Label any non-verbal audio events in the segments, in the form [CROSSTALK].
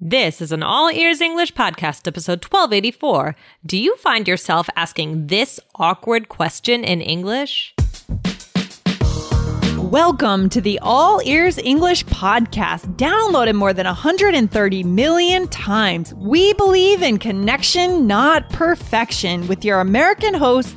This is an All Ears English podcast, episode 1284. Do you find yourself asking this awkward question in English? Welcome to the All Ears English podcast, downloaded more than 130 million times. We believe in connection, not perfection, with your American host,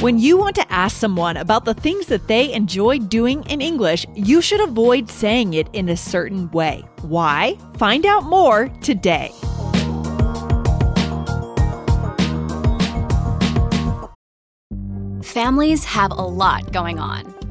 When you want to ask someone about the things that they enjoy doing in English, you should avoid saying it in a certain way. Why? Find out more today. Families have a lot going on.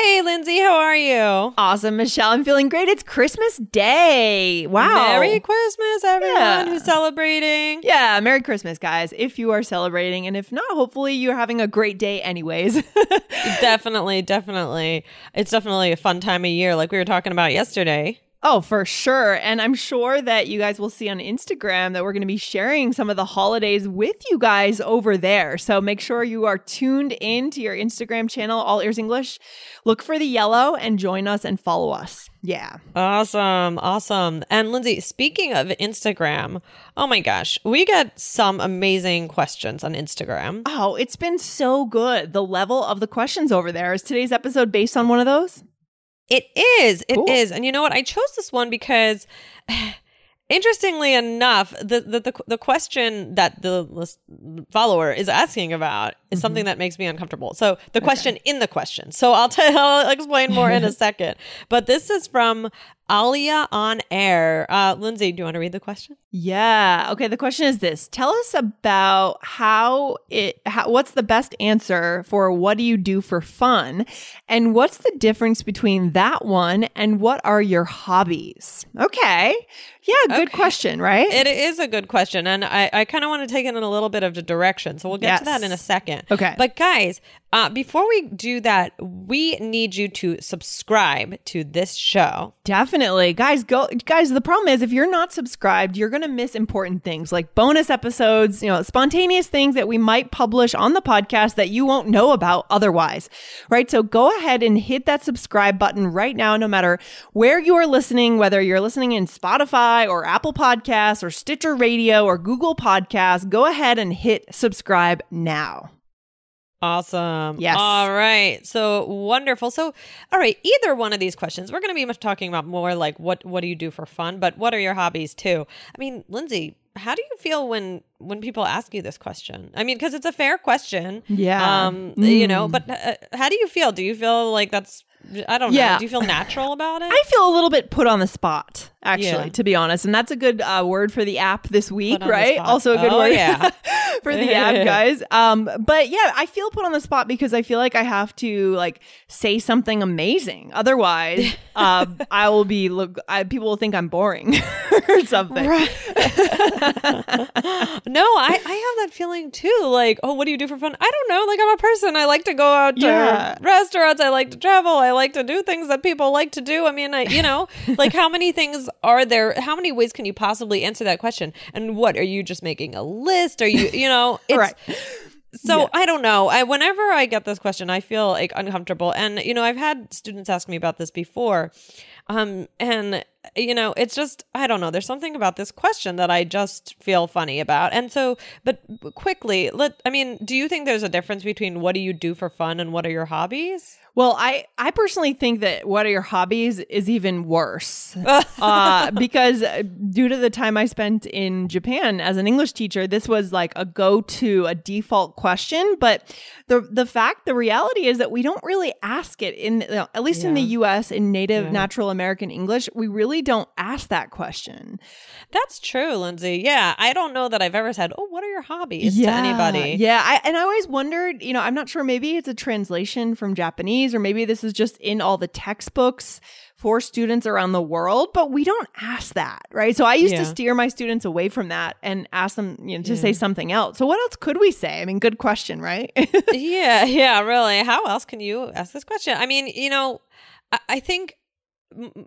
Hey, Lindsay, how are you? Awesome, Michelle. I'm feeling great. It's Christmas Day. Wow. Merry Christmas, everyone Yeah. who's celebrating. Yeah, Merry Christmas, guys. If you are celebrating, and if not, hopefully you're having a great day, anyways. [LAUGHS] definitely, definitely. It's definitely a fun time of year, like we were talking about yesterday. Oh, for sure. And I'm sure that you guys will see on Instagram that we're going to be sharing some of the holidays with you guys over there. So make sure you are tuned in to your Instagram channel, All Ears English. Look for the yellow and join us and follow us. Yeah. Awesome, awesome. And Lindsay, speaking of Instagram, oh my gosh, we get some amazing questions on Instagram. Oh, it's been so good. The level of the questions over there. Is today's episode based on one of those? It is. It is. Cool. And you know what? I chose this one because [SIGHS] interestingly enough, the the the, the question that the follower is asking about is mm-hmm. something that makes me uncomfortable. So the question in the question. So I'll tell [LAUGHS] I'll explain more in a [LAUGHS] second. But this is from Alia on air. Uh, Lindsay, do you want to read the question? Yeah. Okay. The question is this: Tell us about how it. How, what's the best answer for what do you do for fun, and what's the difference between that one and what are your hobbies? Okay. Yeah. Good Okay. question. Right. It is a good question, and I, I kind of want to take it in a little bit of a direction. So we'll get to that in a second. Okay. But guys, uh, before we do that, we need you to subscribe to this show. Definitely. Guys, go guys, the problem is if you're not subscribed, you're to miss important things like bonus episodes, you know, spontaneous things that we might publish on the podcast that you won't know about otherwise. Right? So go ahead and hit that subscribe button right now no matter where you are listening, whether you're listening in Spotify or Apple Podcasts or Stitcher Radio or Google Podcasts, go ahead and hit subscribe now. Awesome. Yes. All right. So wonderful. So, all right. Either one of these questions, we're going to be much talking about more like what what do you do for fun, but what are your hobbies too? I mean, Lindsay, how do you feel when when people ask you this question? I mean, because it's a fair question. Yeah. Um. You know, Mm. but uh, how do you feel? Do you feel like that's I don't know. Yeah. Do you feel natural about it? I feel a little bit put on the spot, actually, Yeah. to be honest. And that's a good uh, word for the app this week, Put on the right? Also a good Oh, word yeah. [LAUGHS] for the app, [LAUGHS] guys. Um, but yeah, I feel put on the spot because I feel like I have to like say something amazing. Otherwise, [LAUGHS] uh, I will be look. I, people will think I'm boring or something. no, I, I have that feeling too. Like, oh, what do you do for fun? I don't know. Like, I'm a person. I like to go out to Yeah. restaurants. I like to travel. I like to do things that people like to do. I mean, I, you know, like how many things are there? How many ways can you possibly answer that question? And what are you just making a list? Are you, you know, [LAUGHS] it's, Right. So I don't know. I whenever I get this question, I feel like uncomfortable. And you know, I've had students ask me about this before. Um, and you know, it's just I don't know. There's something about this question that I just feel funny about. And so, but quickly, let I mean, do you think there's a difference between what do you do for fun and what are your hobbies? Well, I, I personally think that what are your hobbies is even worse [LAUGHS] uh, because uh, due to the time I spent in Japan as an English teacher, this was like a go to, a default question. But the the fact, the reality is that we don't really ask it in, you know, at least in the U.S. in native Yeah. natural American English, we really don't ask that question. That's true, Lindsay. Yeah, I don't know that I've ever said, "Oh, what are your hobbies?" to anybody. Yeah, I, and I always wondered, you know, I'm not sure. Maybe it's a translation from Japanese, or maybe this is just in all the textbooks for students around the world. But we don't ask that, right? So I used to steer my students away from that and ask them, you know, to say something else. So what else could we say? I mean, good question, right? [LAUGHS] yeah, yeah, really. How else can you ask this question? I mean, you know, I, I think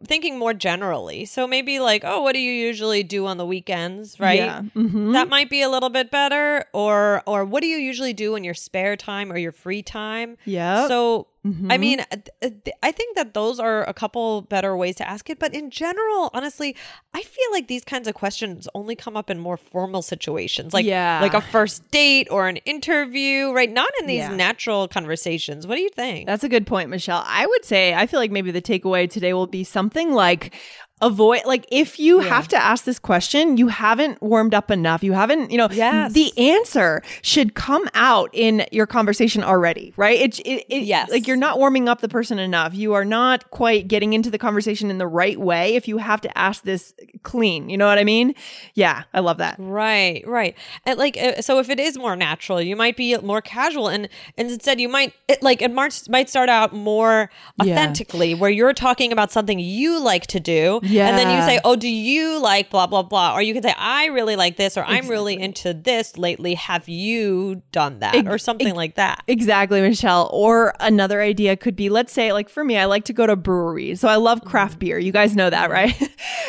thinking more generally. So maybe like, oh, what do you usually do on the weekends, right? Yeah. Mhm. That might be a little bit better. Or, or what do you usually do in your spare time or your free time? Yeah. So, I Mhm. mean, uh, th- I think that those are a couple better ways to ask it. But in general, honestly, I feel like these kinds of questions only come up in more formal situations, like Yeah. like a first date or an interview, right? Not in these Yeah. natural conversations. What do you think? That's a good point, Michelle. I would say I feel like maybe the takeaway today will be something like avoid like if you Yeah. have to ask this question, you haven't warmed up enough. You haven't, you know, Yes. the answer should come out in your conversation already, right? It, it, it Yes. like you're not warming up the person enough. You are not quite getting into the conversation in the right way if you have to ask this clean. You know what I mean? Yeah, I love that. Right, right. And like, uh, so if it is more natural, you might be more casual, and and instead you might it, like it might might start out more Yeah. authentically, where you're talking about something you like to do, and then you say, "Oh, do you like blah blah blah?" Or you can say, "I really like this," or "I'm really into this lately. Have you done that?" Ex- or something ex- like that. Exactly, Michelle. Or another idea could be let's say, like for me, I like to go to breweries. So I love craft beer. You guys know that, right?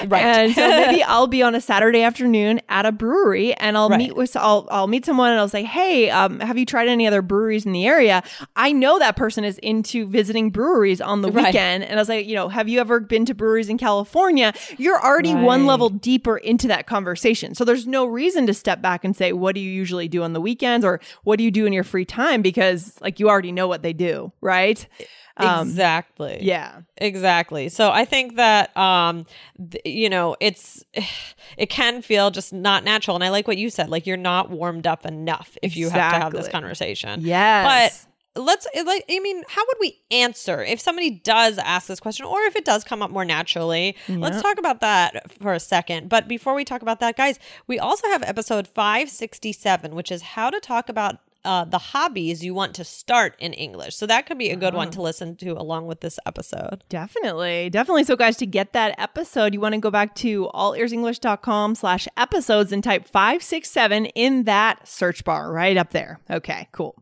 Right. [LAUGHS] [LAUGHS] And so maybe I'll be on a Saturday afternoon at a brewery and I'll Right. meet with I'll I'll meet someone and I'll say, Hey, um, have you tried any other breweries in the area? I know that person is into visiting breweries on the Right. weekend. And I was like, you know, have you ever been to breweries in California? You're already one level deeper into that conversation. So there's no reason to step back and say, what do you usually do on the weekends or what do you do in your free time? Because like you already know what they do, right? Um, exactly. Yeah. Exactly. So I think that um th- you know, it's [SIGHS] it can feel just not natural and I like what you said like you're not warmed up enough if you have to have this Exactly. conversation. Yes. Let's like I mean, how would we answer if somebody does ask this question or if it does come up more naturally? Let's talk about that for a second. But before we talk about that, guys, we also have episode 567, which is how to talk about uh, the hobbies you want to start in English. So that could be a good one to listen to along with this episode. Definitely. Definitely. So guys, to get that episode, you want to go back to allearsenglish.com slash episodes and type 567 in that search bar right up there. Okay, cool.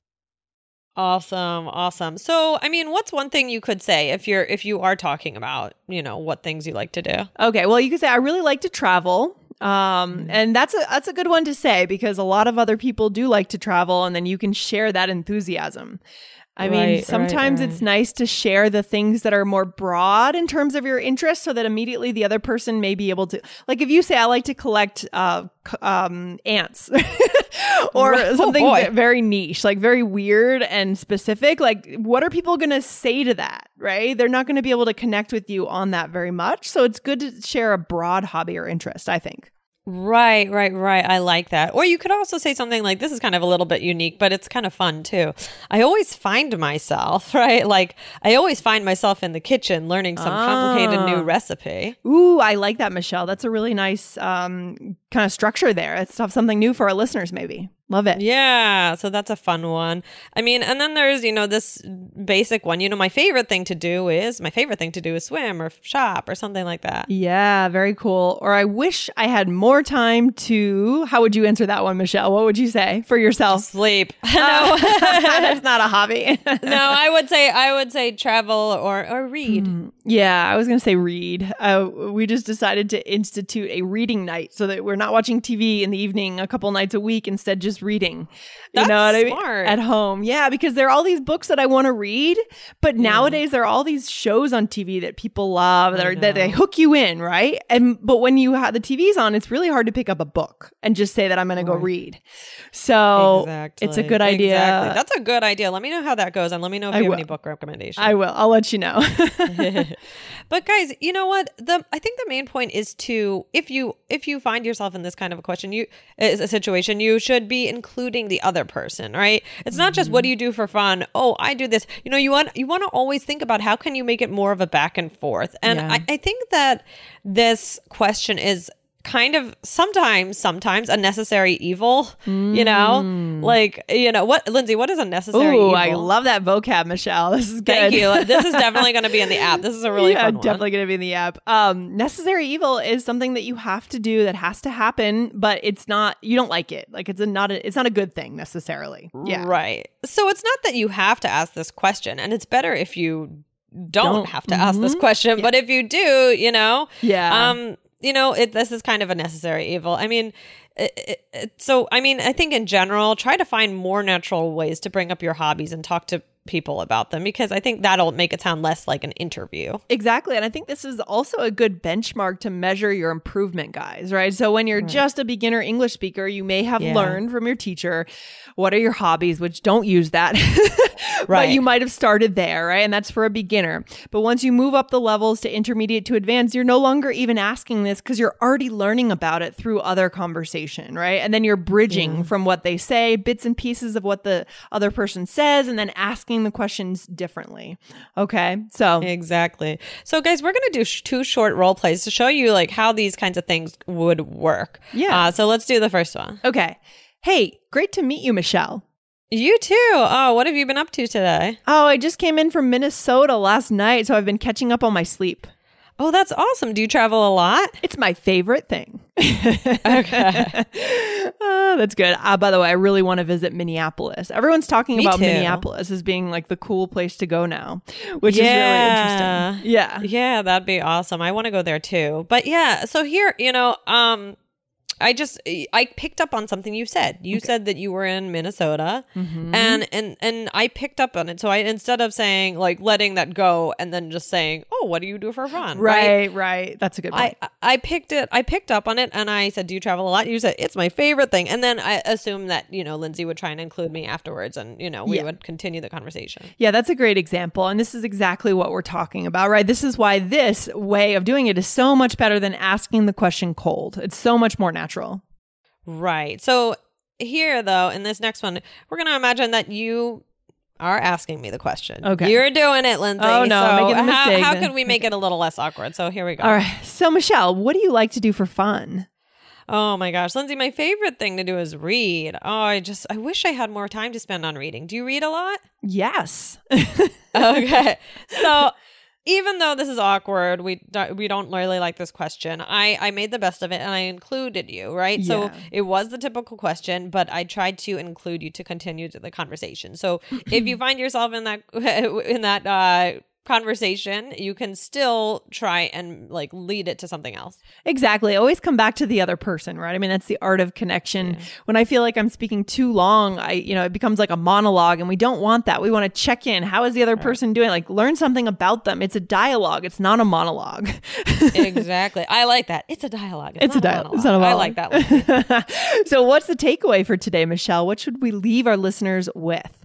Awesome, awesome. So, I mean, what's one thing you could say if you're if you are talking about, you know, what things you like to do? Okay, well, you could say I really like to travel. Mm-hmm. Um, and that's a that's a good one to say because a lot of other people do like to travel, and then you can share that enthusiasm. I Right, mean, right, sometimes right. it's nice to share the things that are more broad in terms of your interest, so that immediately the other person may be able to, like, if you say, "I like to collect uh, c- um, ants," [LAUGHS] or Oh, something boy. very niche, like very weird and specific, like, what are people going to say to that? Right? They're not going to be able to connect with you on that very much. So it's good to share a broad hobby or interest. I think. Right, right, right. I like that. Or you could also say something like this is kind of a little bit unique, but it's kind of fun too. I always find myself, [LAUGHS] right? Like I always find myself in the kitchen learning some complicated Ah. new recipe. Ooh, I like that, Michelle. That's a really nice um, kind of structure there. It's something new for our listeners, maybe. Love it. Yeah, so that's a fun one. I mean, and then there's, you know, this basic one. You know, my favorite thing to do is my favorite thing to do is swim or shop or something like that. Yeah, very cool. Or I wish I had more time to. How would you answer that one, Michelle? What would you say for yourself? Sleep. [LAUGHS] no, [LAUGHS] that's not a hobby. [LAUGHS] no, I would say I would say travel or or read. yeah, I was going to say read. Uh, we just decided to institute a reading night so that we're not watching TV in the evening a couple nights a week, instead just reading. That's you know what I mean? At home. Yeah, because there are all these books that I want to read, but nowadays there are all these shows on TV that people love that I are that they hook you in, right? And but when you have the TVs on, it's really hard to pick up a book and just say that I'm going to go read. So exactly. it's a good idea. Exactly. That's a good idea. Let me know how that goes and let me know if I you have any book recommendations. I will. I'll let you know. [LAUGHS] [LAUGHS] but guys, you know what? The I think the main point is to if you if you find yourself in this kind of a question, you is a situation, you should be including the other person, right? It's not just Mm-hmm. what do you do for fun? Oh, I do this. You know, you want you want to always think about how can you make it more of a back and forth. And Yeah. I, I think that this question is kind of sometimes sometimes a necessary evil you know like you know what lindsay what is a necessary Mm. Ooh, evil I love that vocab, Michelle. [LAUGHS] This is good. thank you [LAUGHS] this is definitely going to be in the app this is a really yeah, fun definitely going to be in the app. Um, necessary evil is something that you have to do that has to happen, but it's not. You don't like it. Like it's a not. A, it's not a good thing necessarily. Yeah. Right. So it's not that you have to ask this question, and it's better if you don't, Don't. have to ask this Mhm. question. But if you do, you know, Yeah. um, you know, it, this is kind of a necessary evil. I mean, it, it, so I mean, I think in general, try to find more natural ways to bring up your hobbies and talk to people about them because I think that'll make it sound less like an interview. Exactly. And I think this is also a good benchmark to measure your improvement, guys, right? So when you're just a beginner English speaker, you may have Yeah. learned from your teacher what are your hobbies, which don't use that. [LAUGHS] But Right. you might have started there, right? And that's for a beginner. But once you move up the levels to intermediate to advanced, you're no longer even asking this because you're already learning about it through other conversation, right? And then you're bridging from what they say, bits and pieces of what the other person says, and then asking the questions differently. Okay. So Exactly. So, guys, we're going to do sh- two short role plays to show you like how these kinds of things would work. Yeah. Uh, so let's do the first one. Okay. Hey, great to meet you, Michelle. You too. Oh, what have you been up to today? Oh, I just came in from Minnesota last night, so I've been catching up on my sleep. Oh, that's awesome. Do you travel a lot? It's my favorite thing. Okay. [LAUGHS] oh, that's good. Uh, by the way, I really want to visit Minneapolis. Everyone's talking Me about too. Minneapolis as being like the cool place to go now, which Yeah. is really interesting. Yeah. Yeah, that'd be awesome. I want to go there too. But yeah, so here, you know, um I just I picked up on something you said. You said that you were in Minnesota Mm-hmm. and and and I picked up on it. So I instead of saying like letting that go and then just saying, "Oh, what do you do for fun?" Right, right. That's a good point. I I picked it. I picked up on it, and I said, "Do you travel a lot?" You said, "It's my favorite thing." And then I assumed that you know Lindsay would try and include me afterwards, and you know we Yeah. would continue the conversation. Yeah, that's a great example. And this is exactly what we're talking about, right? This is why this way of doing it is so much better than asking the question cold. It's so much more natural. Right. So here, though, in this next one, we're going to imagine that you are asking me the question. Okay. You're doing it, Lindsay. Oh, no, So making a how, mistake how could we make it a little less awkward? So here we go. All right. So, Michelle, what do you like to do for fun? Oh my gosh, Lindsay, my favorite thing to do is read. Oh, I just, I wish I had more time to spend on reading. Do you read a lot? Yes. [LAUGHS] okay. So even though this is awkward, we do, we don't really like this question. I I made the best of it and I included you, right? So it was the typical question, but I tried to include you to continue the conversation. So if you [CLEARS THROAT] find yourself in that [LAUGHS] in that uh conversation, you can still try and like lead it to something else. Exactly. Always come back to the other person, right? I mean, that's the art of connection. When I feel like I'm speaking too long, I, you know, it becomes like a monologue and we don't want that. We want to check in. How is the other person doing? Like learn something about them. It's a dialogue. It's not a monologue. [LAUGHS] exactly. I like that. It's a dialogue. It's a not dialogue. It's not a monologue. I like that. [LAUGHS] So what's the takeaway for today, Michelle? What should we leave our listeners with?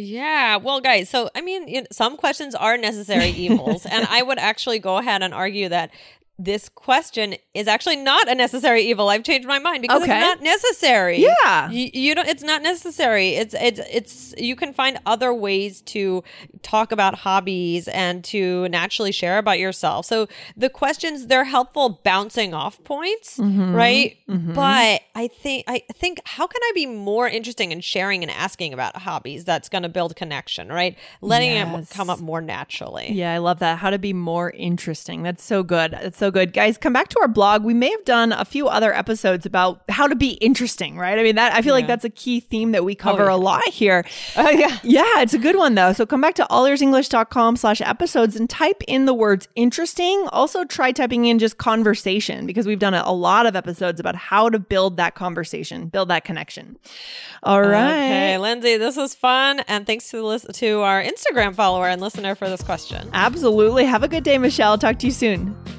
Yeah, well, guys, so I mean, some questions are necessary evils, and I would actually go ahead and argue that this question is actually not a necessary evil. I've changed my mind because Okay. it's not necessary. Yeah. You, you don't it's not necessary. It's it's it's you can find other ways to talk about hobbies and to naturally share about yourself. So the questions they're helpful bouncing off points, Mm-hmm. right? But I think I think how can I be more interesting in sharing and asking about hobbies that's going to build connection, right? Letting it come up more naturally. Yeah, I love that. How to be more interesting. That's so good. That's so good. Guys, come back to our blog. We may have done a few other episodes about how to be interesting, right? I mean, that I feel like that's a key theme that we oh, cover yeah. a lot here. Oh yeah. Yeah, it's a good one though. So come back to allearsenglish.com slash episodes and type in the words interesting. Also try typing in just conversation because we've done a, lot of episodes about how to build that conversation, build that connection. All right. Okay, Lindsay, this was fun, and thanks to the to our Instagram follower and listener for this question. Absolutely. Have a good day, Michelle. Talk to you soon.